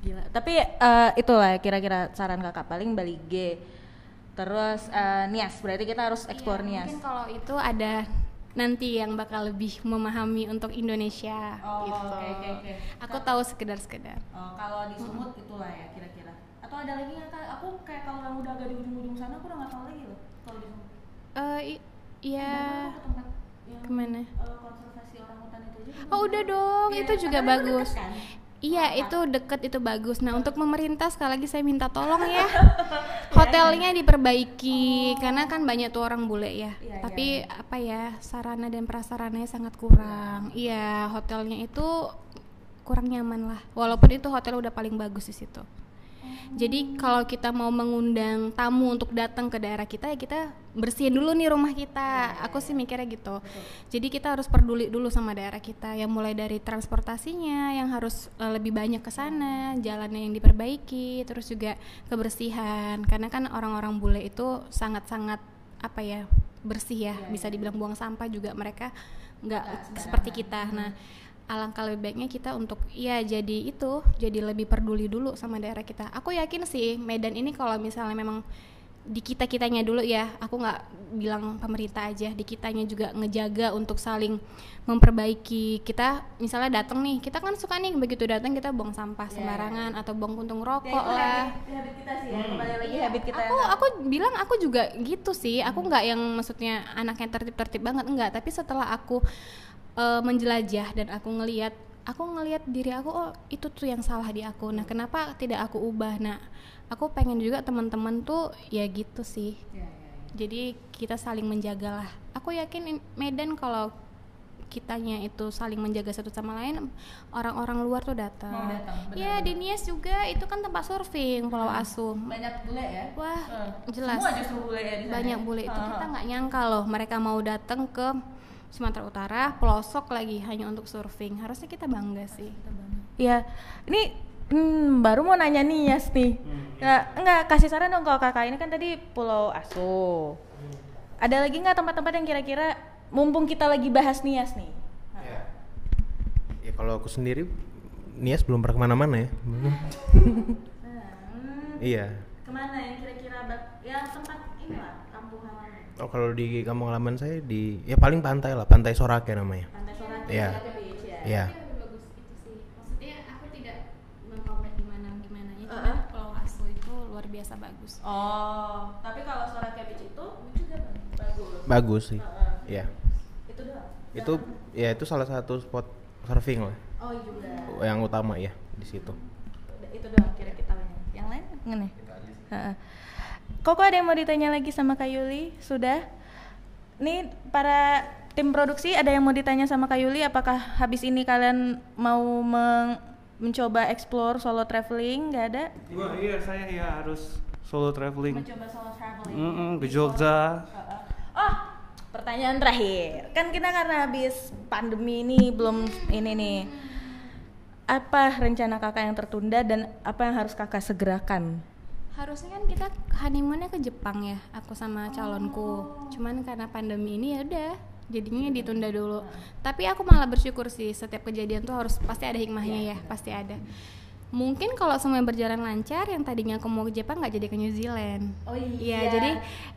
Gila. Tapi eh, itulah kira-kira saran kakak paling Bali G. Terus eh, Nias, berarti kita harus explore Nias. Mungkin kalau itu ada nanti yang bakal lebih memahami untuk Indonesia Oh, gitu. oke, oke, oke. Aku tahu sekedar-sekedar. Oh, kalau di Sumut itulah ya kira-kira. Atau ada lagi nggak kak? Aku kayak kalau yang udah agak di ujung-ujung sana aku udah nggak tahu lagi loh. Kalau di Sumut. Eh, i- iya. Aku ke tempat yang Ke mana? eh, konservasi orang hutan itu aja. Oh udah dong, Iya, itu juga bagus. deket kan? Iya itu deket itu bagus. Nah untuk pemerintah sekali lagi saya minta tolong ya hotelnya diperbaiki karena kan banyak tuh orang bule ya. Iya, Tapi apa ya sarana dan prasarananya sangat kurang. Iya hotelnya itu kurang nyaman lah. Walaupun itu hotel udah paling bagus di situ. Jadi kalau kita mau mengundang tamu untuk datang ke daerah kita ya kita bersihin dulu nih rumah kita. Aku sih mikirnya gitu. Jadi kita harus peduli dulu sama daerah kita. Yang mulai dari transportasinya yang harus eh, lebih banyak ke sana, jalannya yang diperbaiki, terus juga kebersihan. Karena kan orang-orang bule itu sangat-sangat apa ya bersih ya. Bisa dibilang buang sampah juga mereka nggak seperti kita. Nah alangkah lebih baiknya kita untuk ya jadi itu jadi lebih peduli dulu sama daerah kita. Aku yakin sih Medan ini kalau misalnya memang di kita kitanya dulu ya aku nggak bilang pemerintah aja di kitanya juga ngejaga untuk saling memperbaiki. Kita misalnya datang nih kita kan suka nih begitu datang kita buang sampah sembarangan atau buang puntung rokok lah. habit kita sih ya kembali lagi habit kita aku aku bilang aku juga gitu sih. Aku nggak yang maksudnya anak yang tertib-tertib banget enggak tapi setelah aku eh, menjelajah dan aku ngelihat aku ngelihat diri aku oh itu tuh yang salah di aku. Nah kenapa tidak aku ubah? Nah aku pengen juga teman-teman tuh ya gitu sih. Jadi kita saling menjaga lah aku yakin in- Medan kalau kitanya itu saling menjaga satu sama lain orang-orang luar tuh datang. Mau datang, ya di Nias juga itu kan tempat surfing Pulau Asu banyak bule ya? Wah, Eh, jelas. semua justru bule ya di sana Banyak ya? bule itu Eh, kita nggak nyangka loh mereka mau datang ke Sumatera Utara, pelosok lagi hanya untuk surfing. Harusnya kita bangga sih. Iya, ini hmm, baru mau nanya nih Yas nih. Nggak, enggak kasih saran dong kalau kakak ini kan tadi Pulau Asu. Ada lagi nggak tempat-tempat yang kira-kira mumpung kita lagi bahas Nias nih? Ya. Ya kalau aku sendiri Nias belum pernah ke mana-mana ya. Belum. iya. Ke mana yang kira-kira ya tempat Oh kalau di kampung halaman saya di ya paling pantai lah, Pantai Sorake namanya. Pantai Sorake Iya. Ya. Iya. Tapi lebih bagus itu sih. Maksudnya aku tidak mengkomplain gimana gimana ya. Pulau Asu itu luar biasa bagus. Oh, tapi kalau Sorake Beach itu juga bagus. Bagus sih. Iya. Itu doang. Itu ya itu salah satu spot surfing lah Oh juga. yang utama ya di situ. Itu doang kira-kira yang lain ngene. Heeh. Koko ada yang mau ditanya lagi sama Kak Yuli? Sudah? Nih para tim produksi ada yang mau ditanya sama Kak Yuli apakah habis ini kalian mau meng- mencoba explore solo traveling? Gak ada? Wah iya saya ya harus solo traveling. Mencoba solo traveling. Mm-mm, ke Jogja. Oh, pertanyaan terakhir. Kan kita karena habis pandemi ini belum ini nih. Apa rencana kakak yang tertunda dan apa yang harus kakak segerakan? Harusnya kan kita honeymoonnya ke Jepang ya, aku sama calonku. Cuman karena pandemi ini ya udah, jadinya ditunda dulu. Tapi aku malah bersyukur sih, setiap kejadian tuh harus pasti ada hikmahnya ya, pasti ada. Mungkin kalau semuanya berjalan lancar, yang tadinya aku mau ke Jepang nggak jadi ke New Zealand. Oh Iya, jadi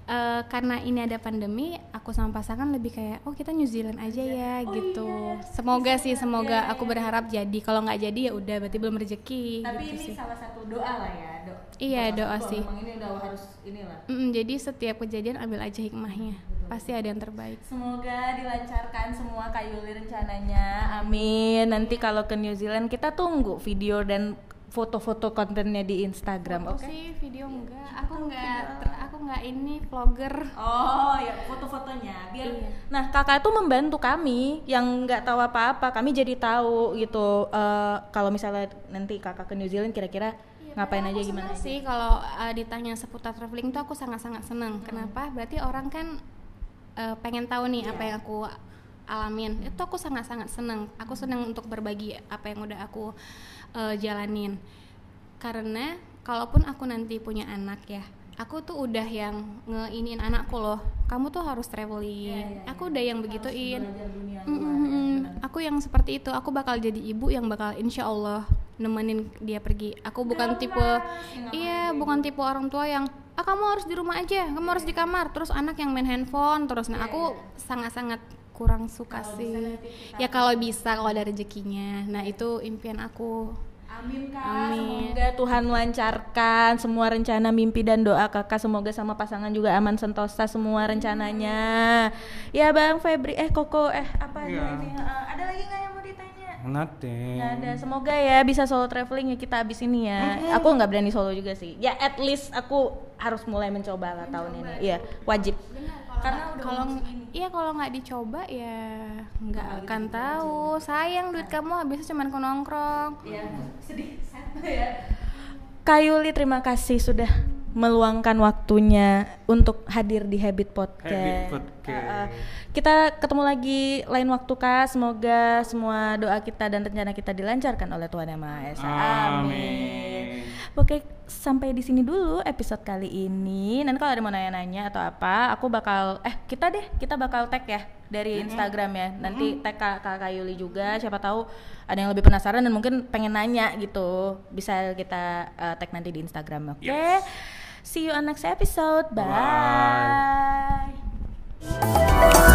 eh, karena ini ada pandemi, aku sama pasangan lebih kayak, oh kita New Zealand aja ya, gitu. Semoga sih, semoga aku berharap jadi. Kalau nggak jadi ya udah, berarti belum rezeki. Tapi gitu ini sih. salah satu doa lah ya, do. Iya, doa satu sih. Memang ini udah harus inilah. Mm, jadi setiap kejadian ambil aja hikmahnya. Pasti ada yang terbaik. Semoga dilancarkan semua Kak Yuli rencananya. Amin. Nanti kalau ke New Zealand kita tunggu video dan foto-foto kontennya di Instagram, oke? sih video enggak. Aku enggak aku enggak ini vlogger. Oh ya foto-fotonya biar Iya. nah kakak tuh membantu kami yang nggak tahu apa-apa kami jadi tahu gitu Eh, kalau misalnya nanti kakak ke New Zealand kira-kira ngapain aja gimana sih kalau uh, ditanya seputar traveling tuh aku sangat-sangat seneng. Kenapa? Berarti orang kan uh, pengen tahu nih apa yang aku alamin. Itu aku sangat-sangat seneng. Aku seneng untuk berbagi apa yang udah aku uh, jalanin. Karena kalaupun aku nanti punya anak ya, aku tuh udah yang ngeinin anakku loh. Kamu tuh harus traveling. Aku udah yang begituin. Mm, mm, mm. Aku yang seperti itu, aku bakal jadi ibu yang bakal insya Allah nemenin dia pergi. Aku bukan tipe, iya bukan tipe orang tua yang ah kamu harus di rumah aja, kamu harus di kamar, terus anak yang main handphone terus. Nah aku sangat-sangat kurang suka sih. Ya kalau bisa kalau ada rezekinya. Nah itu impian aku. Amin kak. Amin. Semoga Tuhan melancarkan semua rencana, mimpi dan doa kakak. Semoga sama pasangan juga aman sentosa semua rencananya. Ya bang Febri, eh Koko, eh apa Iya. ini? Eh, ada lagi nggak? Nothing. Nggak ada. Semoga ya bisa solo traveling ya kita abis ini ya. Aku nggak berani solo juga sih. Ya at least aku harus mulai mencoba lah tahun ini. Iya wajib. Karena udah kalau iya kalau nggak dicoba ya nggak akan tahu sayang duit kamu habisnya cuma ke nongkrong Iya, sedih ya. Kayuli terima kasih sudah meluangkan waktunya untuk hadir di Habit Podcast. Habit Podcast. Uh, uh, kita ketemu lagi lain waktu kak. Semoga semua doa kita dan rencana kita dilancarkan oleh Tuhan Yang Maha Esa. Amin. Oke, sampai di sini dulu episode kali ini. Nanti kalau ada mau nanya-nanya atau apa, aku bakal eh kita deh, kita bakal tag ya dari Instagram ya. Nanti tag Kak, Kak Kayuli juga. Siapa tahu ada yang lebih penasaran dan mungkin pengen nanya gitu. Bisa kita uh, tag nanti di Instagram. Oke. Yes. See you on next episode. Bye. Bye.